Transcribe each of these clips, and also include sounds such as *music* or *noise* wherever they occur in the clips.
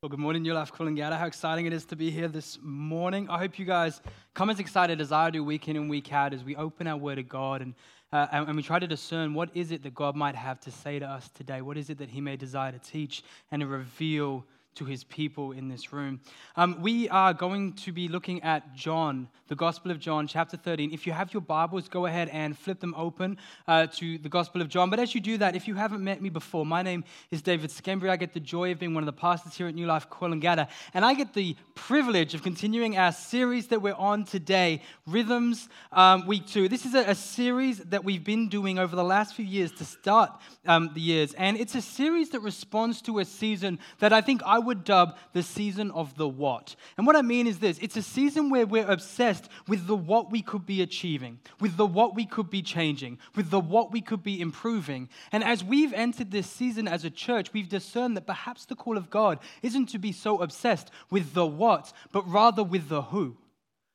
Well, good morning, New Life Coolangatta. How exciting it is to be here this morning. I hope you guys come as excited as I do week in and week out as we open our Word of God and, uh, and, and we try to discern what is it that God might have to say to us today? What is it that He may desire to teach and to reveal to his people in this room. Um, we are going to be looking at John, the Gospel of John, chapter 13. If you have your Bibles, go ahead and flip them open uh, to the Gospel of John. But as you do that, if you haven't met me before, my name is David Schembri. I get the joy of being one of the pastors here at New Life Coolangatta, and I get the privilege of continuing our series that we're on today, Rhythms um, Week 2. This is a, a, series that we've been doing over the last few years to start um, the years, and it's a series that responds to a season that I think I would dub the season of the what. And what I mean is this it's a season where we're obsessed with the what we could be achieving, with the what we could be changing, with the what we could be improving. And as we've entered this season as a church, we've discerned that perhaps the call of God isn't to be so obsessed with the what, but rather with the who,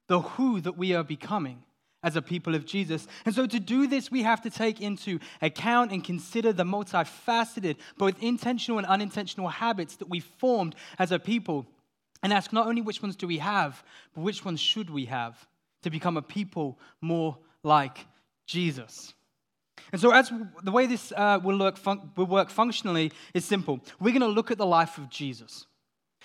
the who that we are becoming as a people of Jesus. And so, to do this, we have to take into account and consider the multifaceted, both intentional and unintentional habits that we formed as a people, and ask not only which ones do we have, but which ones should we have to become a people more like Jesus. And so, as the way this uh, will, fun- will work functionally is simple. We're going to look at the life of Jesus.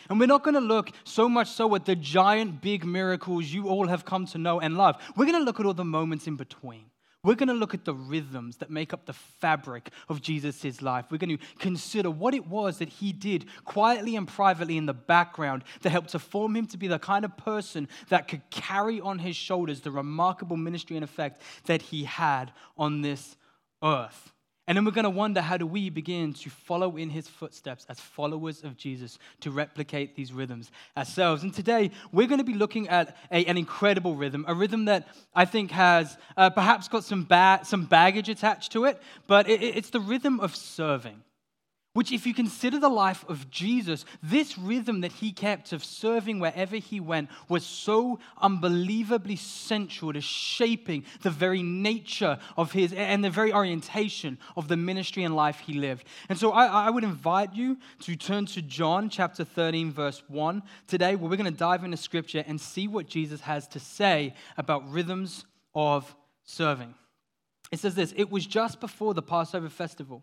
And we're not going to look so much so at the giant big miracles you all have come to know and love. We're going to look at all the moments in between. We're going to look at the rhythms that make up the fabric of Jesus' life. We're going to consider what it was that he did quietly and privately in the background that helped to form him to be the kind of person that could carry on his shoulders the remarkable ministry and effect that he had on this earth. And then we're going to wonder how do we begin to follow in his footsteps as followers of Jesus to replicate these rhythms ourselves. And today we're going to be looking at a, an incredible rhythm, a rhythm that I think has uh, perhaps got some, ba- some baggage attached to it, but it, it's the rhythm of serving. Which, if you consider the life of Jesus, this rhythm that he kept of serving wherever he went was so unbelievably central to shaping the very nature of his and the very orientation of the ministry and life he lived. And so I, I would invite you to turn to John chapter 13, verse 1 today, where we're going to dive into scripture and see what Jesus has to say about rhythms of serving. It says this It was just before the Passover festival.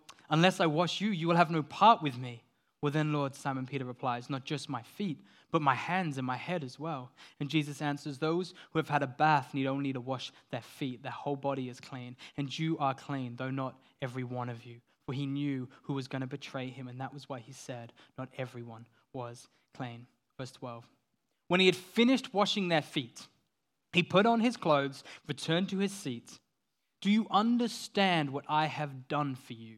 Unless I wash you, you will have no part with me. Well, then, Lord, Simon Peter replies, Not just my feet, but my hands and my head as well. And Jesus answers, Those who have had a bath need only to wash their feet. Their whole body is clean. And you are clean, though not every one of you. For he knew who was going to betray him, and that was why he said, Not everyone was clean. Verse 12. When he had finished washing their feet, he put on his clothes, returned to his seat. Do you understand what I have done for you?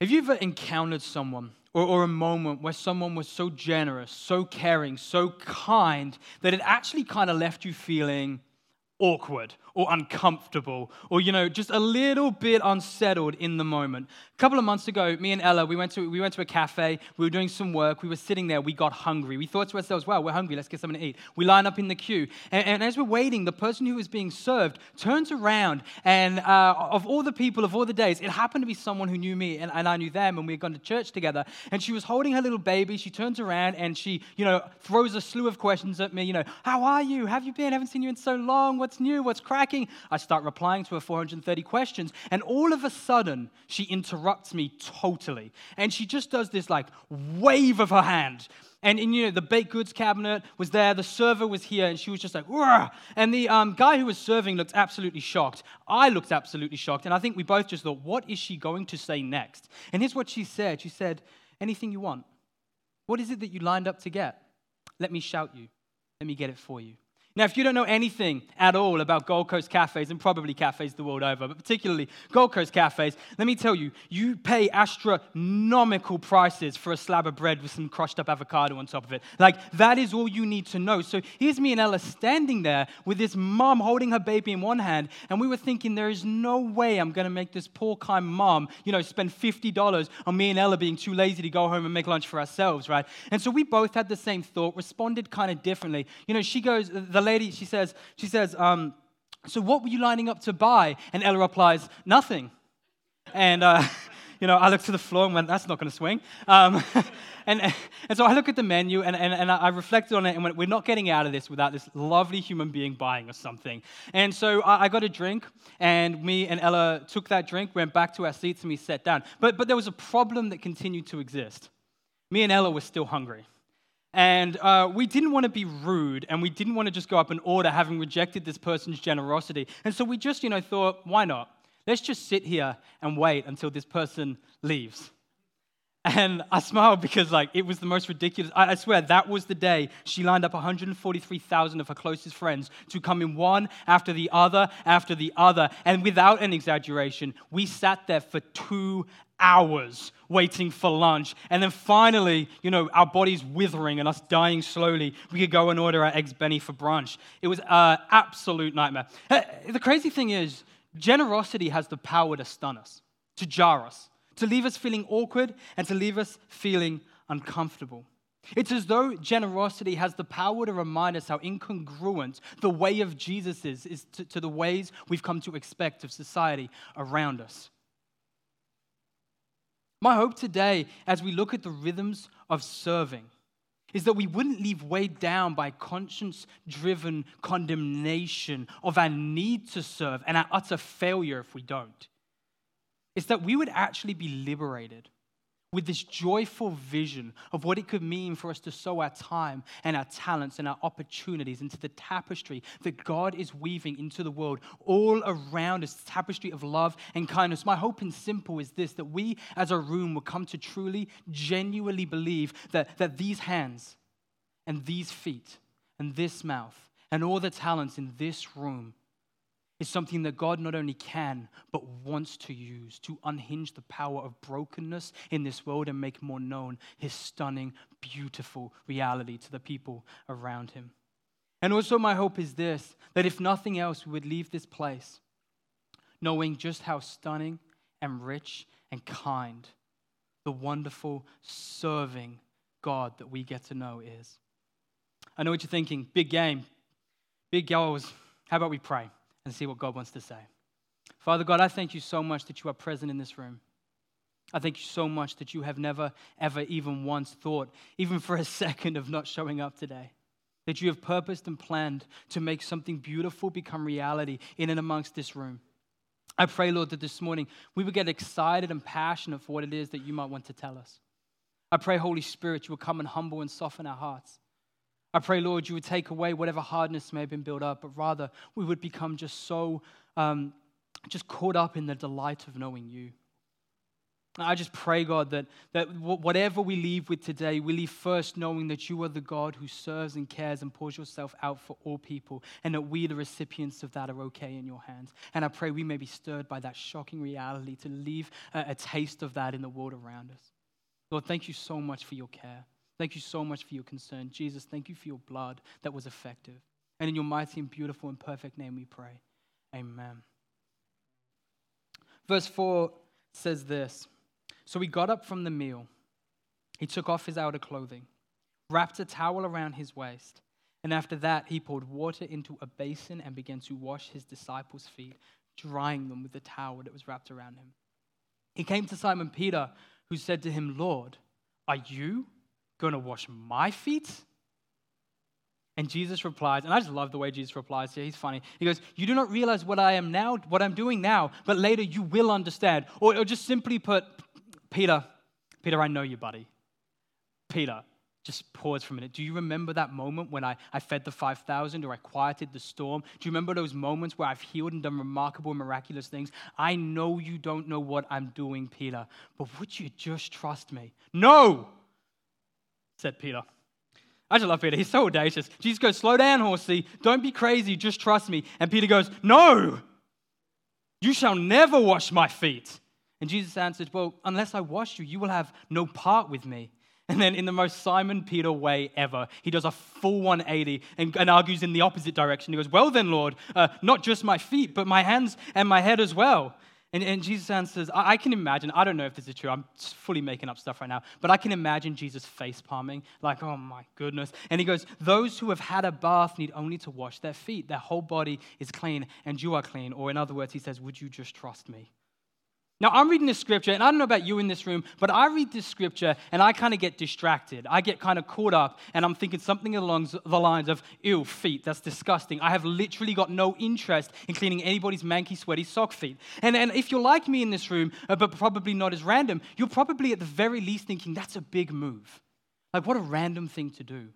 Have you ever encountered someone or, or, a moment where someone was so generous, so caring, so kind that it actually kind of left you feeling awkward or uncomfortable or you know just a little bit unsettled in the moment. A couple of months ago me and ella we went to we went to a cafe. We were doing some work. We were sitting there. We got hungry. We thought to ourselves wow we're hungry. Let's get something to eat. We line up in the queue. And, and as we're waiting the person who was being served turns around and uh, of all the people of all the days it happened to be someone who knew me and, and i knew them and we had gone to church together. And she was holding her little baby. She turns around and she you know throws a slew of questions at me you know how are you? Have you been? Haven't seen you in so long new? What's cracking? I start replying to her 430 questions. And all of a sudden, she interrupts me totally. And she just does this like wave of her hand. And, and, you know, the baked goods cabinet was there, the server was here, and she was just like, and the um, guy who was serving looked absolutely shocked. I looked absolutely shocked, and I think we both just thought, what is she going to say next? And here's what she said She said, Anything you want. What is it that you lined up to get? Let me shout you. Let me get it for you. Now, if you don't know anything at all about Gold Coast cafes, and probably cafes the world over, but particularly Gold Coast cafes, let me tell you, you pay astronomical prices for a slab of bread with some crushed up avocado on top of it. Like, that is all you need to know. So here's me and Ella standing there with this mom holding her baby in one hand, and we were thinking, there is no way I'm going to make this poor, kind mom, you know, spend $50 on me and Ella being too lazy to go home and make lunch for ourselves, right? And so we both had the same thought, responded kind of differently. You know, she goes, the the lady, she says, she says, um, so what were you lining up to buy? And Ella replies, nothing. And, uh, *laughs* you know, I looked to the floor and went, that's not going to swing. Um, *laughs* and, and so I look at the menu and, and, and I reflected on it and went, we're not getting out of this without this lovely human being buying us something. And so I, I got a drink and me and Ella took that drink, went back to our seats and we sat down. But, but there was a problem that continued to exist. Me and Ella were still hungry. And uh, we didn't want to be rude, and we didn't want to just go up and order, having rejected this person's generosity. And so we just, you know, thought, why not? Let's just sit here and wait until this person leaves. And I smiled because, like, it was the most ridiculous. I, I swear, that was the day she lined up 143,000 of her closest friends to come in one after the other after the other. And without an exaggeration, we sat there for two hours waiting for lunch. And then finally, you know, our bodies withering and us dying slowly, we could go and order our eggs Benny for brunch. It was an absolute nightmare. Uh, the crazy thing is, generosity has the power to stun us, to jar us, to leave us feeling awkward, and to leave us feeling uncomfortable. It's as though generosity has the power to remind us how incongruent the way of Jesus is, is to, to the ways we've come to expect of society around us. My hope today, as we look at the rhythms of serving, is that we wouldn't leave weighed down by conscience driven condemnation of our need to serve and our utter failure if we don't. It's that we would actually be liberated with this joyful vision of what it could mean for us to sow our time and our talents and our opportunities into the tapestry that God is weaving into the world all around us, tapestry of love and kindness. My hope in simple is this that we as a room will come to truly, genuinely believe that, that these hands and these feet and this mouth and all the talents in this room is something that God not only can, but wants to use to unhinge the power of brokenness in this world and make more known his stunning, beautiful reality to the people around him. And also, my hope is this that if nothing else, we would leave this place knowing just how stunning and rich and kind the wonderful, serving God that we get to know is. I know what you're thinking big game, big goals. How about we pray? And see what God wants to say. Father God, I thank you so much that you are present in this room. I thank you so much that you have never, ever, even once thought, even for a *laughs* second, of not showing up today. That you have purposed and planned to make something beautiful become reality in and amongst this room. I pray, Lord, that this morning we would get excited and passionate for what it is that you might want to tell us. I pray, Holy Spirit, you will come and humble and soften our hearts. I pray, Lord, you would take away whatever hardness may have been built up, but rather we would become just so, um, just caught up in the delight of knowing you. I just pray, God, that, that whatever we leave with today, we leave first knowing that you are the God who serves and cares and pours yourself out for all people, and that we, the recipients of that, are okay in your hands. And I pray we may be stirred by that shocking reality to leave a, a taste of that in the world around us. Lord, thank you so much for your care. Thank you so much for your concern. Jesus, thank you for your blood that was effective. And in your mighty and beautiful and perfect name we pray. Amen. Verse 4 says this So he got up from the meal. He took off his outer clothing, wrapped a towel around his waist, and after that he poured water into a basin and began to wash his disciples' feet, drying them with the towel that was wrapped around him. He came to Simon Peter, who said to him, Lord, are you going to wash my feet? And Jesus replies, and I just love the way Jesus replies here. He's funny. He goes, You do not realize what I am now, what I'm doing now, but later you will understand. Or, or just simply put, Peter, Peter, I know you, buddy. Peter, just pause for a minute. Do you remember that moment when I, I fed the 5,000 or I quieted the storm? Do you remember those moments where I've healed and done remarkable miraculous things? I know you don't know what I'm doing, Peter, but would you just trust me? No, said Peter. I just love Peter. He's so audacious. Jesus goes, Slow down, horsey. Don't be crazy. Just trust me. And Peter goes, No, you shall never wash my feet. And Jesus answered, Well, unless I wash you, you will have no part with me. And then, in the most Simon Peter way ever, he does a full 180 and, and argues in the opposite direction. He goes, Well, then, Lord, uh, not just my feet, but my hands and my head as well. And, and Jesus answers, I, I, can imagine, I don't know if this is true, I'm fully making up stuff right now, but I can imagine Jesus face palming, like, oh my goodness. And he goes, Those who have had a bath need only to wash their feet. Their whole body is clean, and you are clean. Or in other words, he says, Would you just trust me? Now, I'm reading this scripture, and I don't know about you in this room, but I read this scripture and I kind of get distracted. I get kind of caught up, and I'm thinking something along the lines of, ew, feet, that's disgusting. I have literally got no interest in cleaning anybody's manky, sweaty sock feet. And, and if you're like me in this room, uh, but probably not as random, you're probably at the very least thinking, that's a big move. Like, what a random thing to do.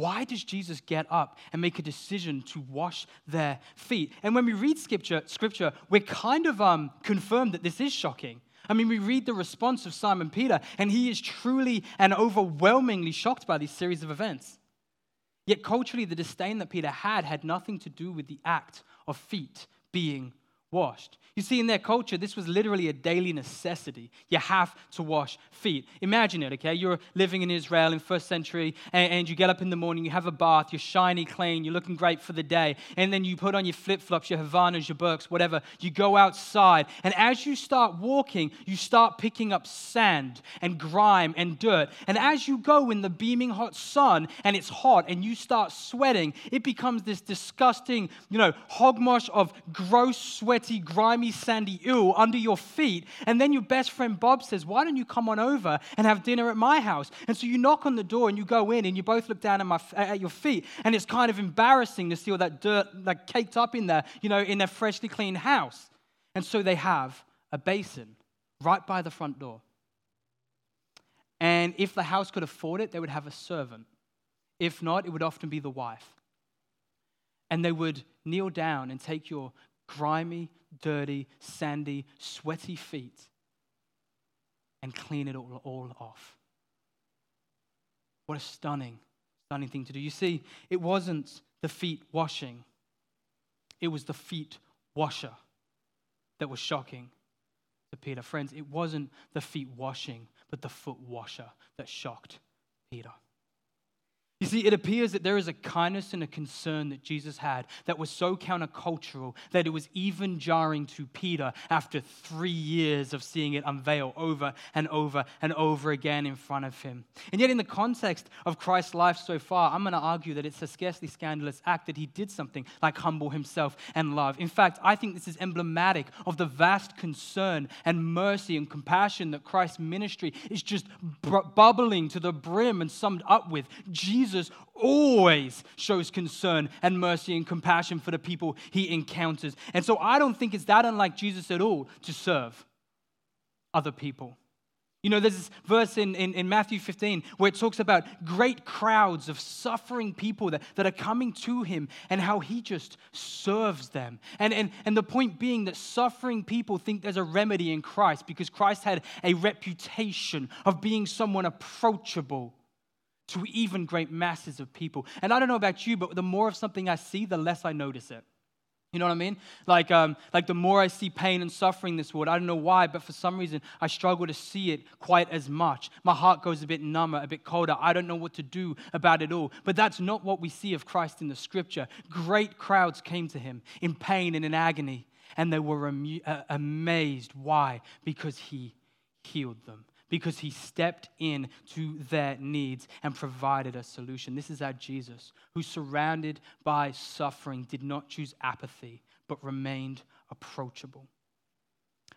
Why does Jesus get up and make a decision to wash their feet? And when we read scripture, scripture we're kind of um, confirmed that this is shocking. I mean, we read the response of Simon Peter, and he is truly and overwhelmingly shocked by these series of events. Yet, culturally, the disdain that Peter had had nothing to do with the act of feet being washed. You see, in their culture, this was literally a daily necessity. You have to wash feet. Imagine it, okay? You're living in Israel in first century, and, and, you get up in the morning, you have a bath, you're shiny, clean, you're looking great for the day, and then you put on your flip flops, your Havaianas, your Birks, whatever. You go outside, and as you start walking, you start picking up sand and grime and dirt. And as you go in the beaming hot sun, and it's hot, and you start sweating, it becomes this disgusting, you know, hogmosh of gross, sweaty, grimy sandy ill under your feet. And then your best friend Bob says, Why don't you come on over and have dinner at my house? And so you knock on the door and you go in and you both look down at, my, at your feet. And it's kind of embarrassing to see all that dirt like caked up in there, you know, in their freshly cleaned house. And so they have a basin right by the front door. And if the house could afford it, they would have a servant. If not, it would often be the wife. And they would kneel down and take your grimy, dirty, sandy, sweaty feet and clean it all, all off. What a stunning, stunning thing to do. You see, it wasn't the feet washing, it was the feet washer that was shocking to Peter. Friends, it wasn't the feet washing, but the foot washer that shocked Peter. You see, it appears that there is a kindness and a concern that Jesus had that was so countercultural that it was even jarring to Peter after three years of seeing it unveil over and over and over again in front of him. And yet, in the context of Christ's life so far, I'm going to argue that it's a scarcely scandalous act that he did something like humble himself and love. In fact, I think this is emblematic of the vast concern and mercy and compassion that Christ's ministry is just bubbling to the brim and summed up with. Jesus Jesus always shows concern and mercy and compassion for the people he encounters. And so I don't think it's that unlike Jesus at all to serve other people. You know, there's this verse in, in, in, Matthew 15 where it talks about great crowds of suffering people that, that are coming to him and how he just serves them. And, and, and the point being that suffering people think there's a remedy in Christ because Christ had a reputation of being someone approachable to even great masses of people. And I don't know about you, but the more of something I see, the less I notice it. You know what I mean? Like, um, like the more I see pain and suffering in this world, I don't know why, but for some reason I struggle to see it quite as much. My heart goes a bit number, a bit colder. I don't know what to do about it all. But that's not what we see of Christ in the scripture. Great crowds came to him in pain and in agony, and they were uh, amazed. Why? Because he healed them because he stepped in to their needs and provided a solution. This is our Jesus, who, surrounded by suffering, did not choose apathy, but remained approachable.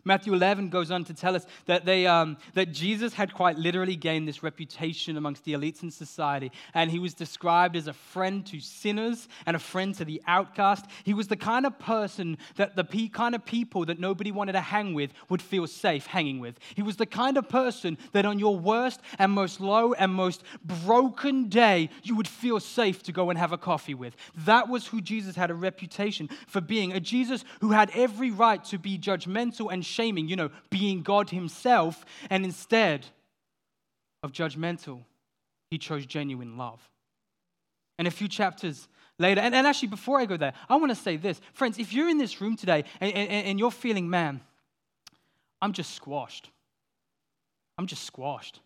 Matthew 11 goes on to tell us that, they, um, that Jesus had quite literally gained this reputation amongst the elites in society, and he was described as a friend to sinners and a friend to the outcast. He was the kind of person that the kind of people that nobody wanted to hang with would feel safe hanging with. He was the kind of person that on your worst and most low and most broken day, you would feel safe to go and have a coffee with. That was who Jesus had a reputation for being a Jesus who had every right to be judgmental and shaming, you know, being God himself, and instead of judgmental, he chose genuine love. And a few chapters later, and, and actually, before I go there, I want to say this. Friends, if you're in this room today and, and, and you're feeling, man, I'm just squashed, I'm just squashed.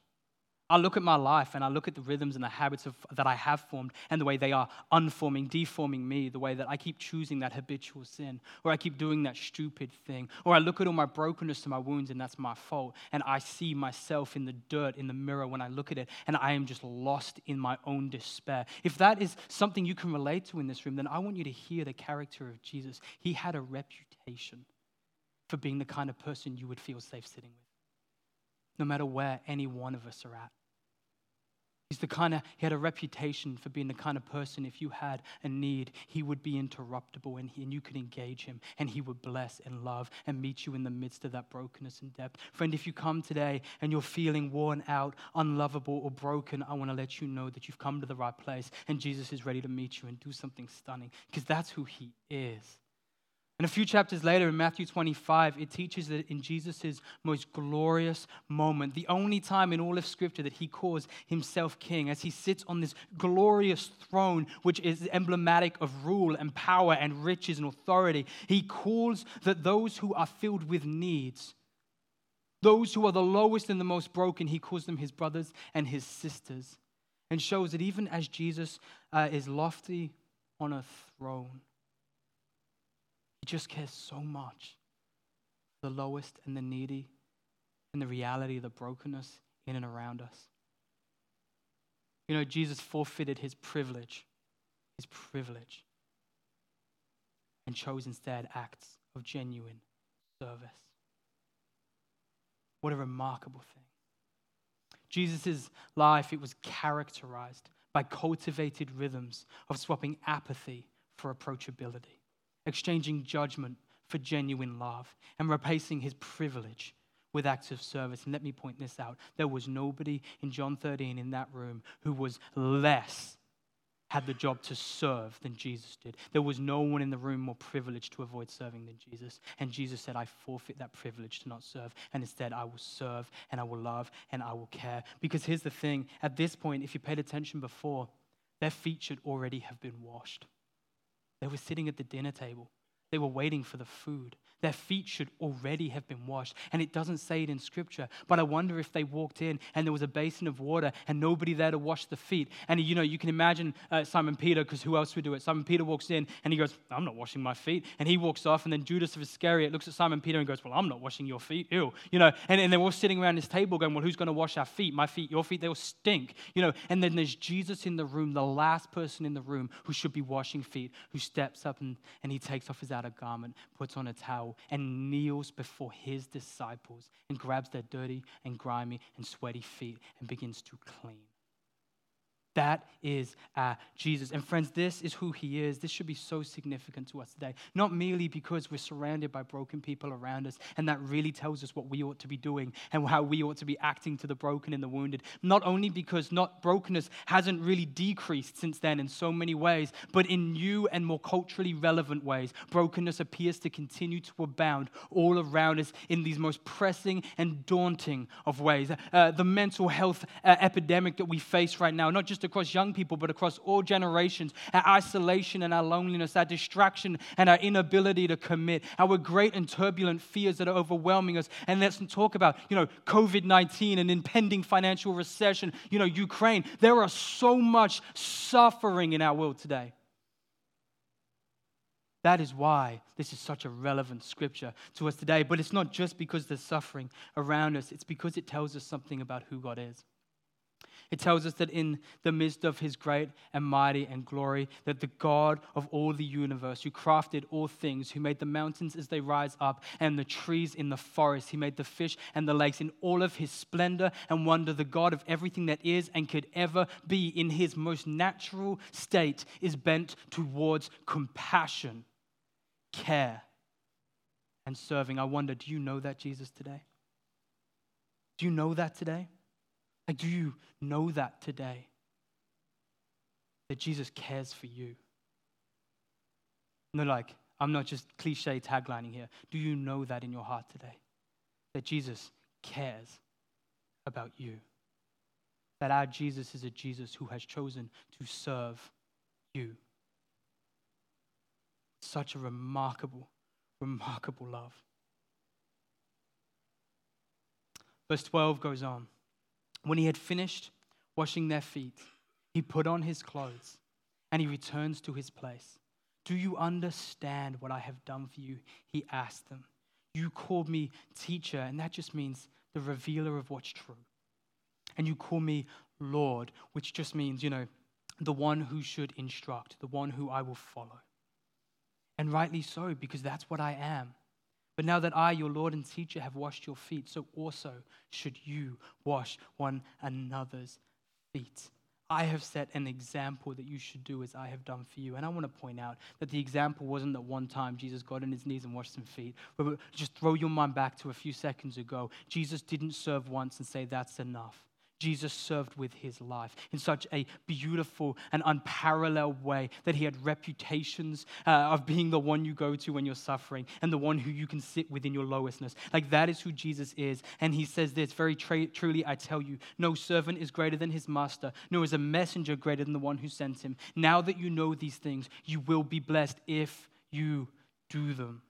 I look at my life and I look at the rhythms and the habits of, that I have formed and the way they are unforming, deforming me, the way that I keep choosing that habitual sin, or I keep doing that stupid thing, or I look at all my brokenness and my wounds and that's my fault, and I see myself in the dirt, in the mirror when I look at it, and I am just lost in my own despair. If that is something you can relate to in this room, then I want you to hear the character of Jesus. He had a reputation for being the kind of person you would feel safe sitting with no matter where any one of us are at. He's the kind of, he had a reputation for being the kind of person, if you had a need, he would be interruptible and, he, and you could engage him and he would bless and love and meet you in the midst of that brokenness and depth. Friend, if you come today and you're feeling worn out, unlovable, or broken, I want to let you know that you've come to the right place and Jesus is ready to meet you and do something stunning because that's who he is. And a few chapters later in Matthew 25, it teaches that in Jesus' most glorious moment, the only time in all of Scripture that he calls himself king, as he sits on this glorious throne, which is emblematic of rule and power and riches and authority, he calls that those who are filled with needs, those who are the lowest and the most broken, he calls them his brothers and his sisters, and shows that even as Jesus uh, is lofty on a throne, just cares so much the lowest and the needy and the reality of the brokenness in and around us. You know, Jesus forfeited his privilege, his privilege, and chose instead acts of genuine service. What a remarkable thing. Jesus' life, it was characterized by cultivated rhythms of swapping apathy for approachability exchanging judgment for genuine love, and replacing his privilege with acts of service. And let me point this out there was nobody in John 13 in that room who was less had the job to serve than Jesus did. There was no one in the room more privileged to avoid serving than Jesus. And Jesus said, I forfeit that privilege to not serve. And instead, I will serve and I will love and I will care. Because here's the thing at this point, if you paid attention before, their feet should already have been washed. They were sitting at the dinner table. They were waiting for the food. Their feet should already have been washed. And it doesn't say it in scripture, but I wonder if they walked in and there was a basin of water and nobody there to wash the feet. And you know, you can imagine uh, Simon Peter, because who else would do it? Simon Peter walks in and he goes, I'm not washing my feet. And he walks off, and then Judas of Iscariot looks at Simon Peter and goes, Well, I'm not washing your feet. Ew. You know, and, and they're all sitting around this table going, Well, who's going to wash our feet? My feet, your feet, they will stink. You know, and then there's Jesus in the room, the last person in the room who should be washing feet, who steps up and, and he takes off his outer garment, puts on a towel, and kneels kneels before his disciples and grabs their dirty and grimy and sweaty feet and begins to clean. That is uh, Jesus. And friends, this is who he is. This should be so significant to us today. Not merely because we're surrounded by broken people around us, and that really tells us what we ought to be doing and how we ought to be acting to the broken and the wounded. Not only because not brokenness hasn't really decreased since then in so many ways, but in new and more culturally relevant ways. Brokenness appears to continue to abound all around us in these most pressing and daunting of ways. Uh, the mental health uh, epidemic that we face right now, not just across young people, but across all generations. Our isolation and our loneliness, our distraction and our inability to commit, our great and turbulent fears that are overwhelming us. And let's talk about, you know, COVID 19 and impending financial recession, you know, Ukraine. There are so much suffering in our world today. That is why this is such a relevant scripture to us today. But it's not just because there's suffering around us, it's because it tells us something about who God is. It tells us that in the midst of his great and mighty and glory, that the God of all the universe, who crafted all things, who made the mountains as they rise up and the trees in the forest, he made the fish and the lakes in all of his splendor and wonder, the God of everything that is and could ever be in his most natural state, is bent towards compassion care, and serving. I wonder, do you know that Jesus today? Do you know that today? Like, do you know that today? That Jesus cares for you. No, like, I'm not just cliche taglining here. Do you know that in your heart today? That Jesus cares about you. That our Jesus is a Jesus who has chosen to serve you. Such a remarkable, remarkable love. Verse 12 goes on. When he had finished washing their feet, he put on his clothes and he returns to his place. Do you understand what I have done for you? He asked them. You called me teacher, and that just means the revealer of what's true. And you call me Lord, which just means, you know, the one who should instruct, the one who I will follow and rightly so, because that's what I am. But now that I, your Lord and teacher, have washed your feet, so also should you wash one another's feet. I have set an example that you should do as I have done for you. And I want to point out that the example wasn't that one time Jesus got on his knees and washed some feet. But just throw your mind back to a few seconds ago. Jesus didn't serve once and say, That's enough. Jesus served with his life in such a beautiful and unparalleled way that he had reputations uh, of being the one you go to when you're suffering and the one who you can sit with in your lowestness. Like that is who Jesus is. And he says this very tra- truly, I tell you, no servant is greater than his master, nor is a messenger greater than the one who sent him. Now that you know these things, you will be blessed if you do them.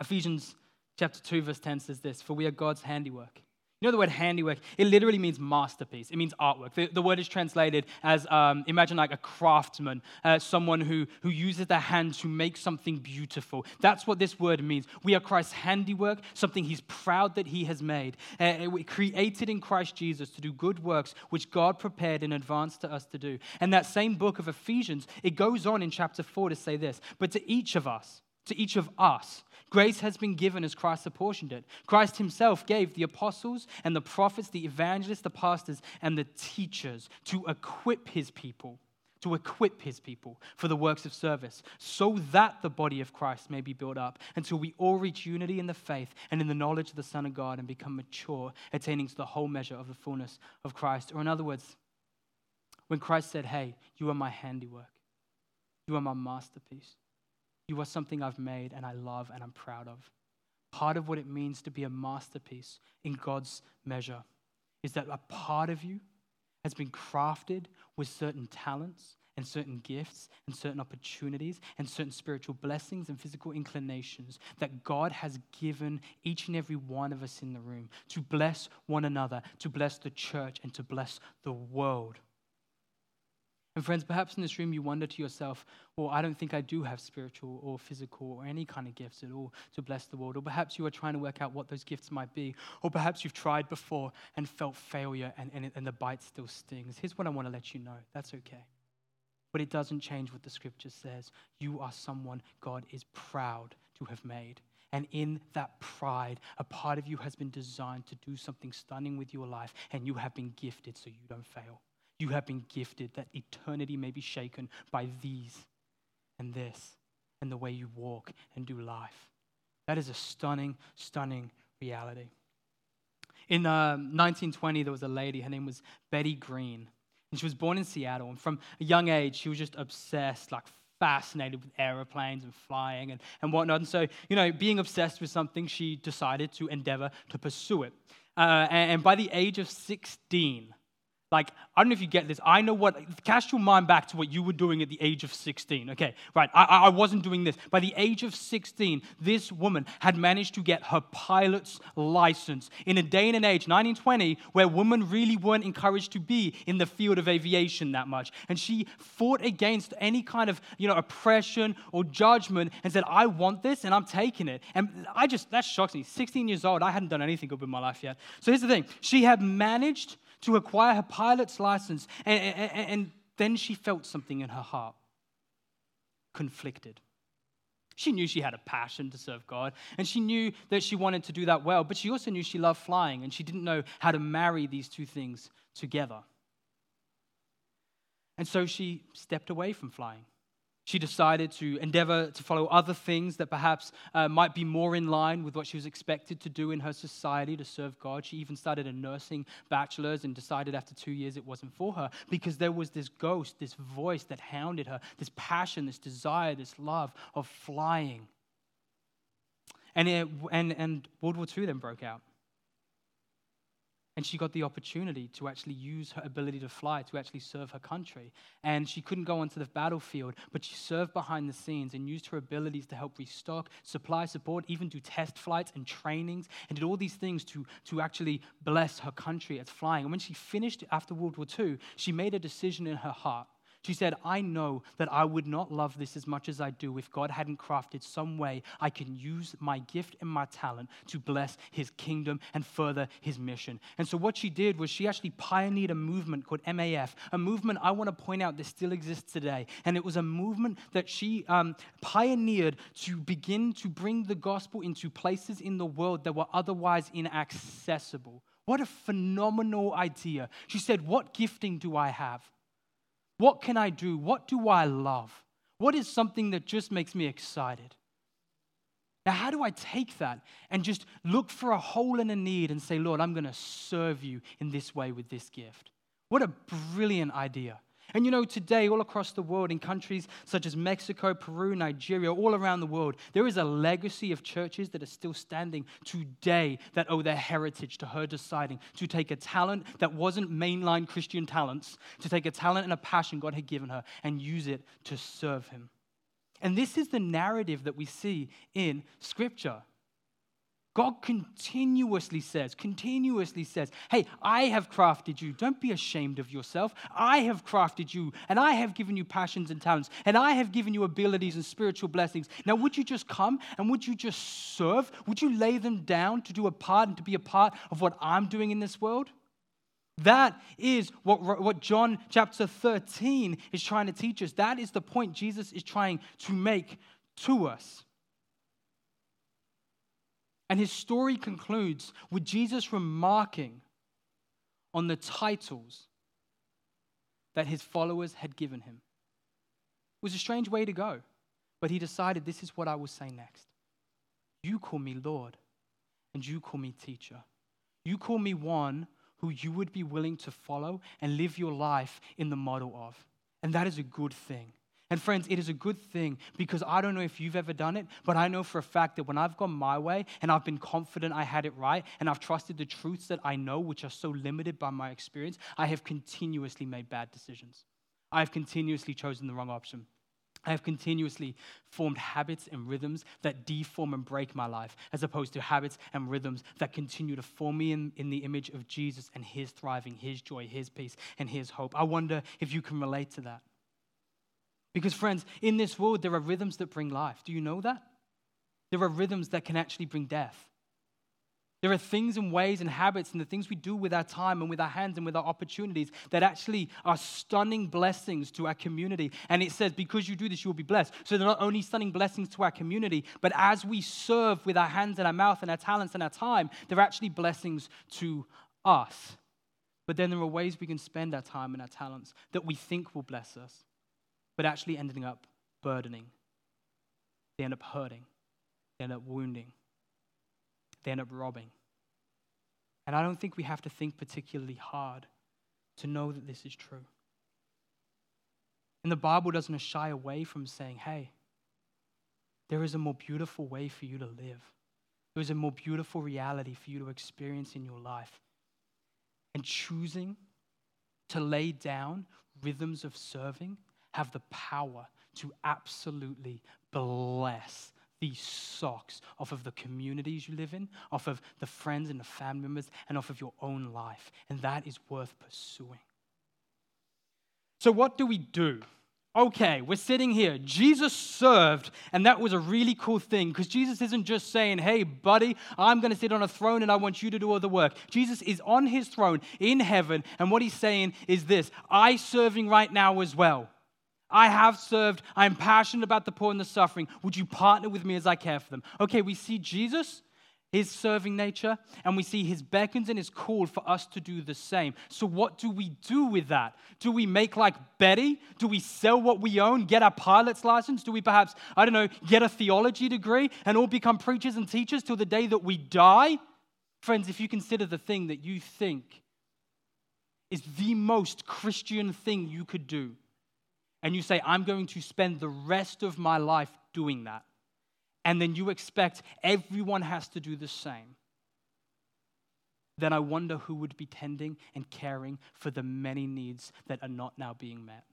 Ephesians chapter 2, verse 10 says this For we are God's handiwork you know the word handiwork? It literally means masterpiece. It means artwork. The, the word is translated as um, imagine like a craftsman, uh, someone who, who uses their hands to make something beautiful. That's what this word means. We are Christ's handiwork, something he's proud that he has made. Uh, created in Christ Jesus to do good works which God prepared in advance to us to do. And that same book of Ephesians, it goes on in chapter 4 to say this But to each of us, to each of us, Grace has been given as Christ apportioned it. Christ himself gave the apostles and the prophets, the evangelists, the pastors, and the teachers to equip his people, to equip his people for the works of service, so that the body of Christ may be built up until we all reach unity in the faith and in the knowledge of the Son of God and become mature, attaining to the whole measure of the fullness of Christ. Or, in other words, when Christ said, Hey, you are my handiwork, you are my masterpiece. You are something I've made and I love and I'm proud of. Part of what it means to be a masterpiece in God's measure is that a part of you has been crafted with certain talents and certain gifts and certain opportunities and certain spiritual blessings and physical inclinations that God has given each and every one of us in the room to bless one another, to bless the church, and to bless the world. And friends, perhaps in this room you wonder to yourself, well, I don't think I do have spiritual or physical or any kind of gifts at all to bless the world. Or perhaps you are trying to work out what those gifts might be. Or perhaps you've tried before and felt failure and, and, and the bite still stings. Here's what I want to let you know that's okay. But it doesn't change what the scripture says. You are someone God is proud to have made. And in that pride, a part of you has been designed to do something stunning with your life, and you have been gifted so you don't fail. You have been gifted that eternity may be shaken by these and this and the way you walk and do life. That is a stunning, stunning reality. In uh, 1920, there was a lady, her name was Betty Greene, and she was born in Seattle. And from a young age, she was just obsessed, like fascinated with aeroplanes and flying and, and whatnot. And so, you know, being obsessed with something, she decided to endeavor to pursue it. Uh, and, and by the age of 16, Like, I don't know if you get this. I know what, cast your mind back to what you were doing at the age of 16. Okay, right. I, I wasn't doing this. By the age of 16, this woman had managed to get her pilot's license in a day and an age, 1920, where women really weren't encouraged to be in the field of aviation that much. And she fought against any kind of, you know, oppression or judgment and said, I want this and I'm taking it. And I just, that shocks me. 16 years old, I hadn't done anything good with my life yet. So here's the thing she had managed to acquire her pilot's license. And, and, and then she felt something in her heart conflicted. She knew she had a passion to serve God, and she knew that she wanted to do that well, but she also knew she loved flying, and she didn't know how to marry these two things together. And so she stepped away from flying. She decided to endeavor to follow other things that perhaps uh, might be more in line with what she was expected to do in her society to serve God. She even started a nursing bachelor's and decided after two years it wasn't for her because there was this ghost, this voice that hounded her, this passion, this desire, this love of flying. And, it, and, and World War II then broke out. And she got the opportunity to actually use her ability to fly to actually serve her country. And she couldn't go onto the battlefield, but she served behind the scenes and used her abilities to help restock, supply support, even do test flights and trainings, and did all these things to, to actually bless her country as flying. And when she finished after World War II, she made a decision in her heart she said, I know that I would not love this as much as I do if God hadn't crafted some way I can use my gift and my talent to bless his kingdom and further his mission. And so, what she did was she actually pioneered a movement called MAF, a movement I want to point out that still exists today. And it was a movement that she um, pioneered to begin to bring the gospel into places in the world that were otherwise inaccessible. What a phenomenal idea. She said, What gifting do I have? What can I do? What do I love? What is something that just makes me excited? Now, how do I take that and just look for a hole and a need and say, Lord, I'm going to serve you in this way with this gift? What a brilliant idea. And you know, today, all across the world, in countries such as Mexico, Peru, Nigeria, all around the world, there is a legacy of churches that are still standing today that owe their heritage to her deciding to take a talent that wasn't mainline Christian talents, to take a talent and a passion God had given her and use it to serve Him. And this is the narrative that we see in Scripture. God continuously says, continuously says, Hey, I have crafted you. Don't be ashamed of yourself. I have crafted you, and I have given you passions and talents, and I have given you abilities and spiritual blessings. Now, would you just come and would you just serve? Would you lay them down to do a part and to be a part of what I'm doing in this world? That is what, what John chapter 13 is trying to teach us. That is the point Jesus is trying to make to us. And his story concludes with Jesus remarking on the titles that his followers had given him. It was a strange way to go, but he decided this is what I will say next. You call me Lord, and you call me teacher. You call me one who you would be willing to follow and live your life in the model of. And that is a good thing. And friends, it is a good thing because I don't know if you've ever done it, but I know for a fact that when I've gone my way and I've been confident I had it right and I've trusted the truths that I know, which are so limited by my experience, I have continuously made bad decisions. I have continuously chosen the wrong option. I have continuously formed habits and rhythms that deform and break my life, as opposed to habits and rhythms that continue to form me in, in the image of Jesus and His thriving, His joy, His peace, and His hope. I wonder if you can relate to that. Because, friends, in this world, there are rhythms that bring life. Do you know that? There are rhythms that can actually bring death. There are things and ways and habits and the things we do with our time and with our hands and with our opportunities that actually are stunning blessings to our community. And it says, because you do this, you will be blessed. So they're not only stunning blessings to our community, but as we serve with our hands and our mouth and our talents and our time, they're actually blessings to us. But then there are ways we can spend our time and our talents that we think will bless us but actually ending up burdening. They end up hurting. They end up wounding. They end up robbing. And I don't think we have to think particularly hard to know that this is true. And the Bible doesn't shy away from saying, hey, there is a more beautiful way for you to live. There is a more beautiful reality for you to experience in your life. And choosing to lay down rhythms of serving have the power to absolutely bless these socks off of the communities you live in, off of the friends and the family members, and off of your own life. And that is worth pursuing. So, what do we do? Okay, we're sitting here. Jesus served, and that was a really cool thing because Jesus isn't just saying, Hey, buddy, I'm going to sit on a throne and I want you to do all the work. Jesus is on his throne in heaven, and what he's saying is this I serving right now as well. I have served. I'm passionate about the poor and the suffering. Would you partner with me as I care for them? Okay, we see Jesus, his serving nature, and we see his beckons and his call for us to do the same. So, what do we do with that? Do we make like Betty? Do we sell what we own, get our pilot's license? Do we perhaps, I don't know, get a theology degree and all become preachers and teachers till the day that we die? Friends, if you consider the thing that you think is the most Christian thing you could do, and you say, I'm going to spend the rest of my life doing that, and then you expect everyone has to do the same, then I wonder who would be tending and caring for the many needs that are not now being met.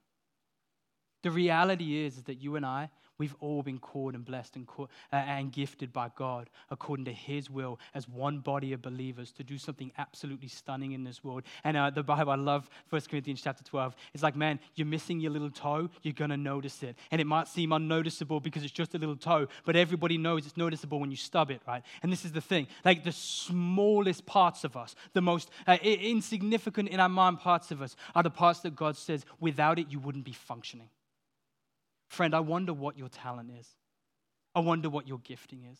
The reality is, that you and I, We've all been called and blessed and, uh, and gifted by God according to His will as one body of believers to do something absolutely stunning in this world. And uh, the Bible, I love 1 Corinthians chapter 12. It's like, man, you're missing your little toe, you're going to notice it. And it might seem unnoticeable because it's just a little toe, but everybody knows it's noticeable when you stub it, right? And this is the thing like the smallest parts of us, the most uh, insignificant in our mind parts of us, are the parts that God says, without it, you wouldn't be functioning. Friend, I wonder what your talent is. I wonder what your gifting is.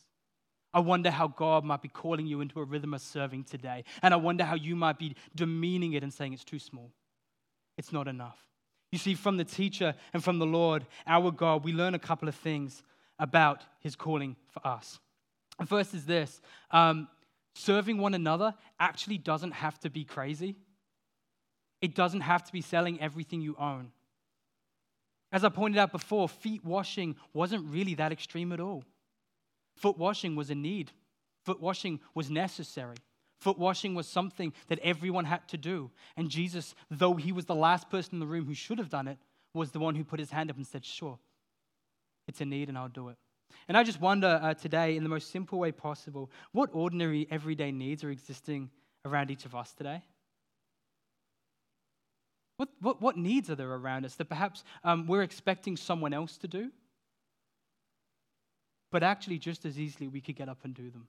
I wonder how God might be calling you into a rhythm of serving today. And I wonder how you might be demeaning it and saying it's too small. It's not enough. You see, from the teacher and from the Lord, our God, we learn a couple of things about his calling for us. The first is this um, serving one another actually doesn't have to be crazy, it doesn't have to be selling everything you own. As I pointed out before, feet washing wasn't really that extreme at all. Foot washing was a need, foot washing was necessary. Foot washing was something that everyone had to do. And Jesus, though he was the last person in the room who should have done it, was the one who put his hand up and said, Sure, it's a need and I'll do it. And I just wonder uh, today, in the most simple way possible, what ordinary everyday needs are existing around each of us today? What, what, what needs are there around us that perhaps um, we're expecting someone else to do? But actually, just as easily, we could get up and do them.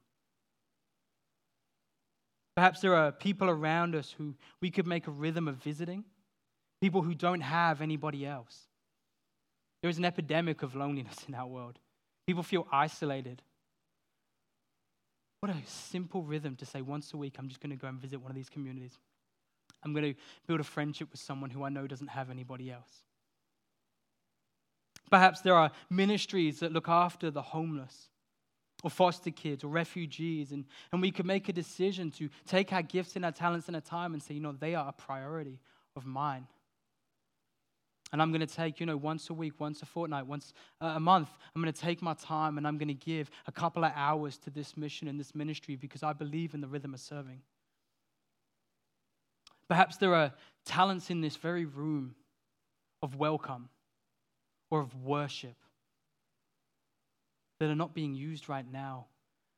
Perhaps there are people around us who we could make a rhythm of visiting, people who don't have anybody else. There is an epidemic of loneliness in our world. People feel isolated. What a simple rhythm to say once a week, I'm just going to go and visit one of these communities. I'm going to build a friendship with someone who I know doesn't have anybody else. Perhaps there are ministries that look after the homeless or foster kids or refugees, and, and we could make a decision to take our gifts and our talents and our time and say, you know, they are a priority of mine. And I'm going to take, you know, once a week, once a fortnight, once a month, I'm going to take my time and I'm going to give a couple of hours to this mission and this ministry because I believe in the rhythm of serving. Perhaps there are talents in this very room of welcome or of worship that are not being used right now,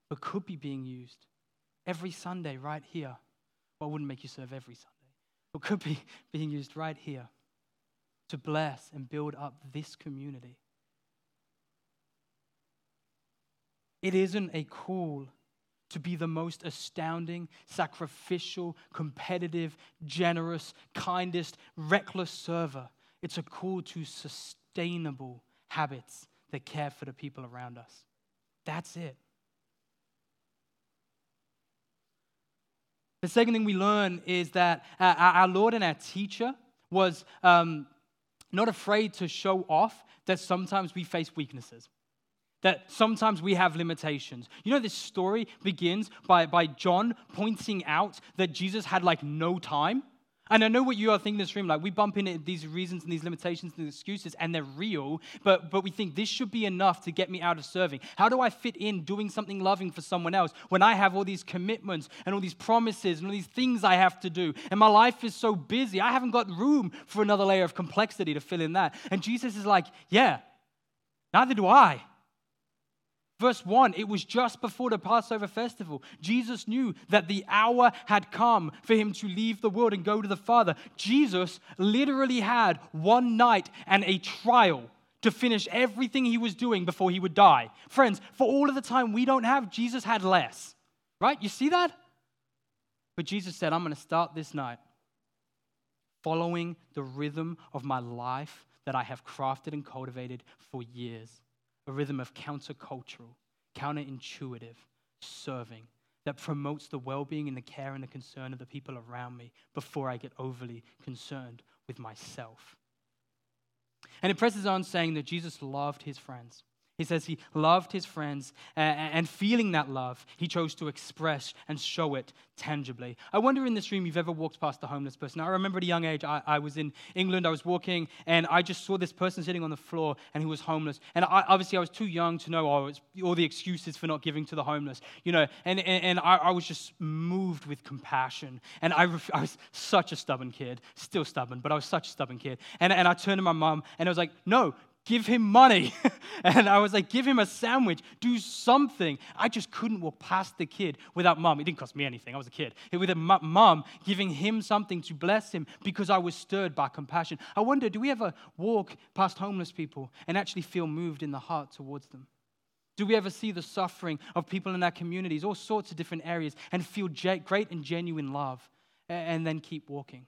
but could be being used every Sunday right here. Well, I wouldn't make you serve every Sunday, but could be *laughs* being used right here to bless and build up this community. It isn't a call to be the most astounding, sacrificial, competitive, generous, kindest, reckless server. It's a call to sustainable habits that care for the people around us. That's it. The second thing we learn is that our Lord and our teacher was um, not afraid to show off that sometimes we face weaknesses that sometimes we have limitations. You know, this story begins by, by John pointing out that Jesus had like no time. And I know what you are thinking in this room. Like, we bump into these reasons and these limitations and excuses, and they're real, but, but we think this should be enough to get me out of serving. How do I fit in doing something loving for someone else when I have all these commitments and all these promises and all these things I have to do? And my life is so busy, I haven't got room for another layer of complexity to fill in that. And Jesus is like, Yeah, neither do I. Verse 1, it was just before the Passover festival. Jesus knew that the hour had come for him to leave the world and go to the Father. Jesus literally had one night and a trial to finish everything he was doing before he would die. Friends, for all of the time we don't have, Jesus had less. Right? You see that? But Jesus said, I'm going to start this night following the rhythm of my life that I have crafted and cultivated for years a rhythm of countercultural, counterintuitive serving that promotes the well being and the care and the concern of the people around me before I get overly concerned with myself. And it presses on saying that Jesus loved his friends. He says he loved his friends, and feeling that love, he chose to express and show it tangibly. I wonder in this room you've ever walked past a homeless person. I remember at a young age, I, I was in England, I was walking, and I just saw this person sitting on the floor, and he was homeless. And I, obviously, I was too young to know oh, all the excuses for not giving to the homeless, you know, and, and, and I, I, was just moved with compassion. And I, I was such a stubborn kid, still stubborn, but I was such a stubborn kid. And, and I turned to my mom, and I was like, no, give him money. *laughs* and I was like, give him a sandwich, do something. I just couldn't walk past the kid without mom. It didn't cost me anything, I was a kid. With a mom giving him something to bless him because I was stirred by compassion. I wonder, do we ever walk past homeless people and actually feel moved in the heart towards them? Do we ever see the suffering of people in our communities, all sorts of different areas, and feel great and genuine love and then keep walking?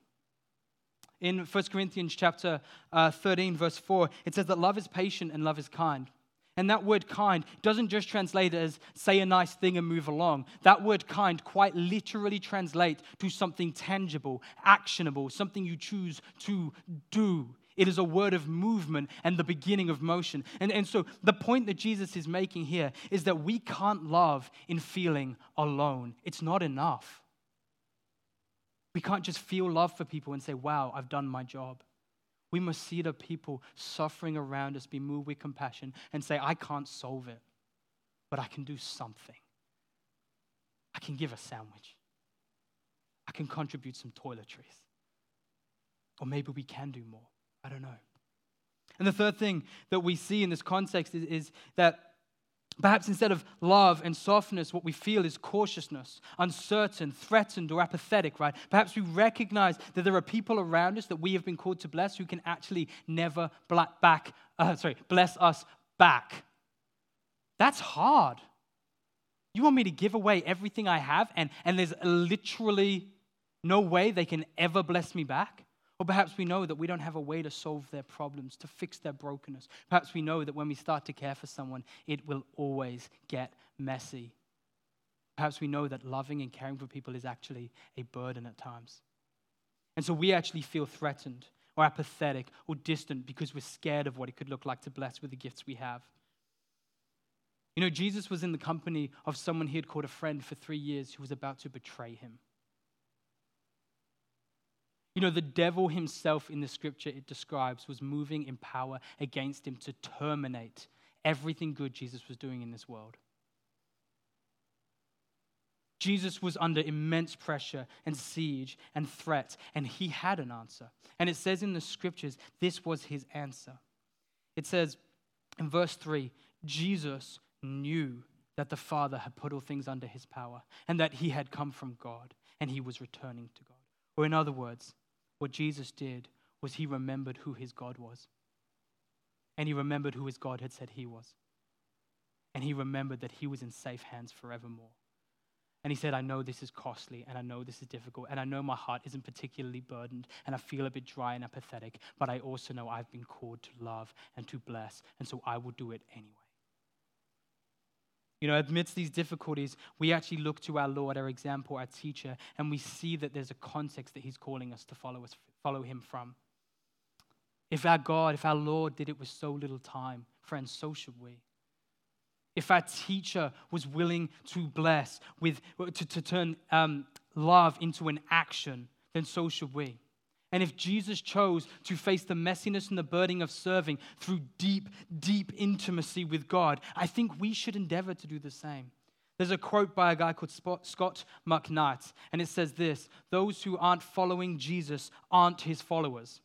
In 1 Corinthians chapter uh, 13, verse 4, it says that love is patient and love is kind. And that word kind doesn't just translate as say a nice thing and move along. That word kind quite literally translates to something tangible, actionable, something you choose to do. It is a word of movement and the beginning of motion. And, and so the point that Jesus is making here is that we can't love in feeling alone, it's not enough. We can't just feel love for people and say, wow, I've done my job. We must see the people suffering around us, be moved with compassion, and say, I can't solve it, but I can do something. I can give a sandwich. I can contribute some toiletries. Or maybe we can do more. I don't know. And the third thing that we see in this context is, is that Perhaps instead of love and softness, what we feel is cautiousness, uncertain, threatened, or apathetic, right? Perhaps we recognize that there are people around us that we have been called to bless who can actually never black back, uh, sorry, bless us back. That's hard. You want me to give away everything I have, and, and there's literally no way they can ever bless me back? Or perhaps we know that we don't have a way to solve their problems, to fix their brokenness. Perhaps we know that when we start to care for someone, it will always get messy. Perhaps we know that loving and caring for people is actually a burden at times. And so we actually feel threatened or apathetic or distant because we're scared of what it could look like to bless with the gifts we have. You know, Jesus was in the company of someone he had called a friend for three years who was about to betray him. You know, the devil himself in the scripture it describes was moving in power against him to terminate everything good Jesus was doing in this world. Jesus was under immense pressure and siege and threat, and he had an answer. And it says in the scriptures, this was his answer. It says in verse 3 Jesus knew that the Father had put all things under his power and that he had come from God and he was returning to God. Or, in other words, what Jesus did was he remembered who his God was. And he remembered who his God had said he was. And he remembered that he was in safe hands forevermore. And he said, I know this is costly and I know this is difficult and I know my heart isn't particularly burdened and I feel a bit dry and apathetic, but I also know I've been called to love and to bless, and so I will do it anyway. You know, amidst these difficulties, we actually look to our Lord, our example, our teacher, and we see that there's a context that He's calling us to follow, us, follow Him from. If our God, if our Lord did it with so little time, friends, so should we. If our teacher was willing to bless, with, to, to turn um, love into an action, then so should we. And if Jesus chose to face the messiness and the burden of serving through deep, deep intimacy with God, I think we should endeavor to do the same. There's a quote by a guy called Scot McKnight, and it says this Those who aren't following Jesus aren't his followers.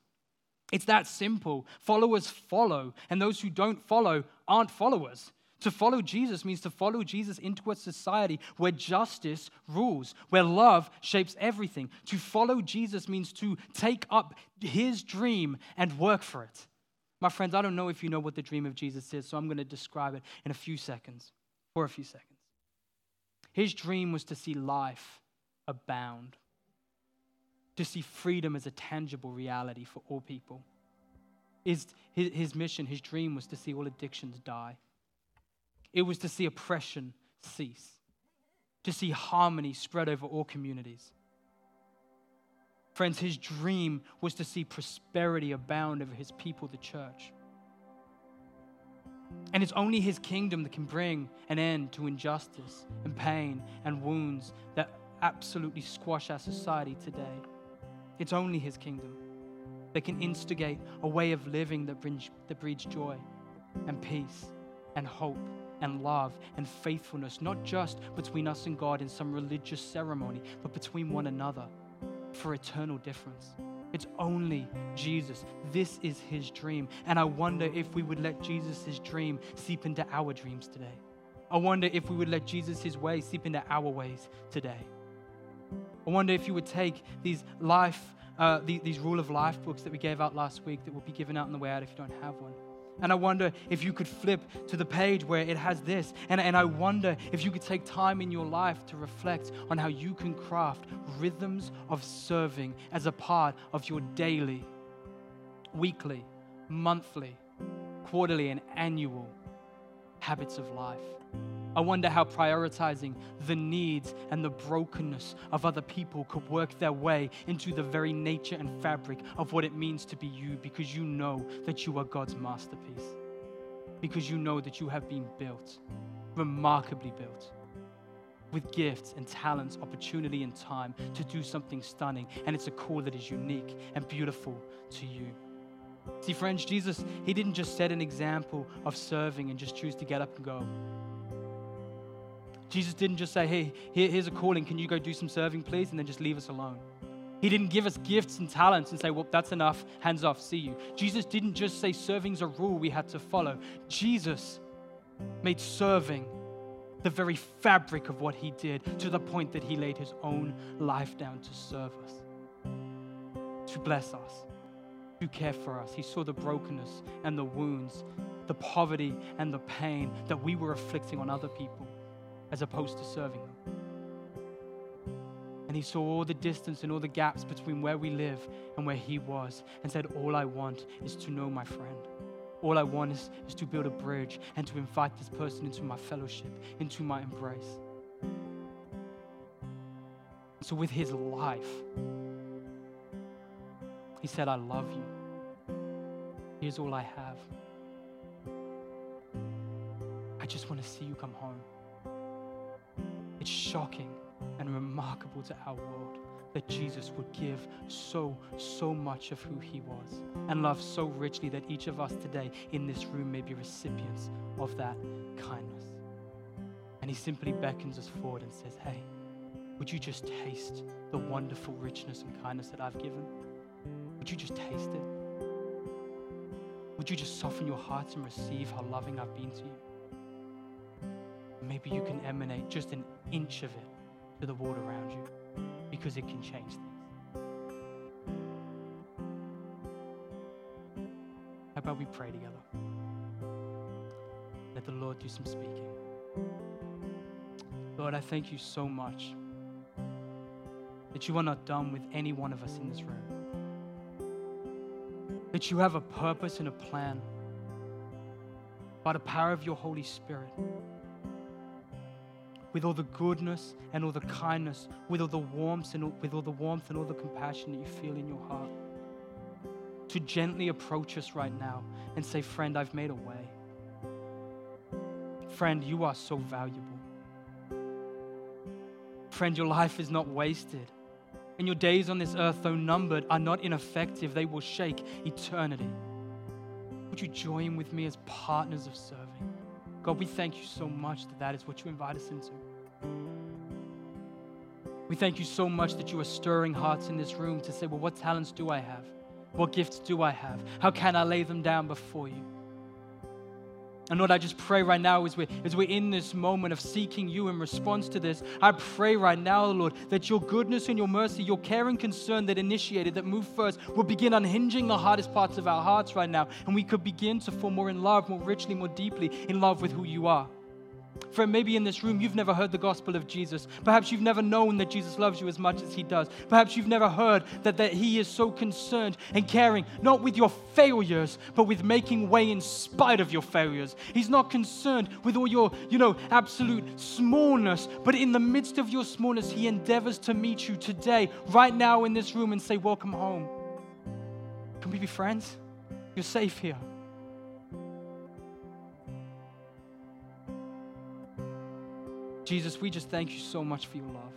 It's that simple. Followers follow, and those who don't follow aren't followers. To follow Jesus means to follow Jesus into a society where justice rules, where love shapes everything. To follow Jesus means to take up his dream and work for it. My friends, I don't know if you know what the dream of Jesus is, so I'm going to describe it in a few seconds, for a few seconds. His dream was to see life abound, to see freedom as a tangible reality for all people. His, his, his mission, his dream was to see all addictions die it was to see oppression cease, to see harmony spread over all communities. Friends, his dream was to see prosperity abound over his people, the church. And it's only his kingdom that can bring an end to injustice and pain and wounds that absolutely squash our society today. It's only his kingdom that can instigate a way of living that brings, that breeds joy and peace and hope and love and faithfulness, not just between us and God in some religious ceremony, but between one another for eternal difference. It's only Jesus. This is his dream. And I wonder if we would let Jesus' dream seep into our dreams today. I wonder if we would let Jesus' way seep into our ways today. I wonder if you would take these life, uh, these rule of life books that we gave out last week that will be given out on the way out if you don't have one and I wonder if you could flip to the page where it has this. And, and I wonder if you could take time in your life to reflect on how you can craft rhythms of serving as a part of your daily, weekly, monthly, quarterly, and annual habits of life. I wonder how prioritizing the needs and the brokenness of other people could work their way into the very nature and fabric of what it means to be you because you know that you are God's masterpiece. Because you know that you have been built, remarkably built, with gifts and talents, opportunity and time to do something stunning. And it's a call that is unique and beautiful to you. See, friends, Jesus, He didn't just set an example of serving and just choose to get up and go. Jesus didn't just say, hey, here's a calling. Can you go do some serving, please? And then just leave us alone. He didn't give us gifts and talents and say, well, that's enough, hands off, see you. Jesus didn't just say serving's a rule we had to follow. Jesus made serving the very fabric of what he did to the point that he laid his own life down to serve us, to bless us, to care for us. He saw the brokenness and the wounds, the poverty and the pain that we were afflicting on other people as opposed to serving them. And he saw all the distance and all the gaps between where we live and where he was and said, All I want is to know my friend. All I want is, is to build a bridge and to invite this person into my fellowship, into my embrace. So, with his life, he said, I love you. Here's all I have. I just want to see you come home. It's shocking and remarkable to our world that Jesus would give so, so much of who he was and love so richly that each of us today in this room may be recipients of that kindness. And he simply beckons us forward and says, Hey, would you just taste the wonderful richness and kindness that I've given? Would you just taste it? Would you just soften your hearts and receive how loving I've been to you? Maybe you can emanate just an inch of it to the world around you because it can change things. How about we pray together? Let the Lord do some speaking. Lord, I thank you so much that you are not done with any one of us in this room. That you have a purpose and a plan by the power of your Holy Spirit with all the goodness and all the kindness, with all the warmth and all, with all the warmth and all the compassion that you feel in your heart. To gently approach us right now and say, Friend, I've made a way. Friend, you are so valuable. Friend, your life is not wasted. And your days on this earth, though numbered, are not ineffective. They will shake eternity. Would you join with me as partners of serving? God, we thank you so much that that is what you invite us into. We thank you so much that you are stirring hearts in this room to say, well, what talents do I have? What gifts do I have? How can I lay them down before you? And Lord, I just pray right now as we're, as we're in this moment of seeking you in response to this, I pray right now, Lord, that your goodness and your mercy, your care and concern that initiated, that moved first, will begin unhinging the hardest parts of our hearts right now. And we could begin to fall more in love, more richly, more deeply in love with who you are. Friend, maybe in this room you've never heard the gospel of Jesus. Perhaps you've never known that Jesus loves you as much as he does. Perhaps you've never heard that, that he is so concerned and caring, not with your failures, but with making way in spite of your failures. He's not concerned with all your, you know, absolute smallness, but in the midst of your smallness, he endeavors to meet you today, right now in this room, and say, Welcome home. Can we be friends? You're safe here. Jesus, we just thank you so much for your love.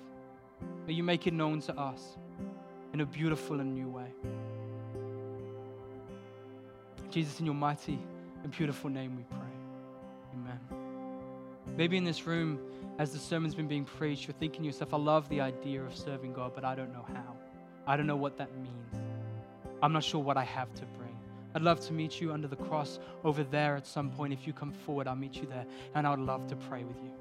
May you make it known to us in a beautiful and new way. Jesus, in your mighty and beautiful name we pray. Amen. Maybe in this room, as the sermon's been being preached, you're thinking to yourself, I love the idea of serving God, but I don't know how. I don't know what that means. I'm not sure what I have to bring. I'd love to meet you under the cross over there at some point. If you come forward, I'll meet you there, and I would love to pray with you.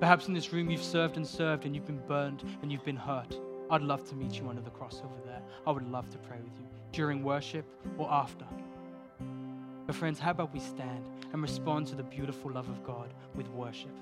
Perhaps in this room you've served and served and you've been burned and you've been hurt. I'd love to meet you under the cross over there. I would love to pray with you during worship or after. But, friends, how about we stand and respond to the beautiful love of God with worship?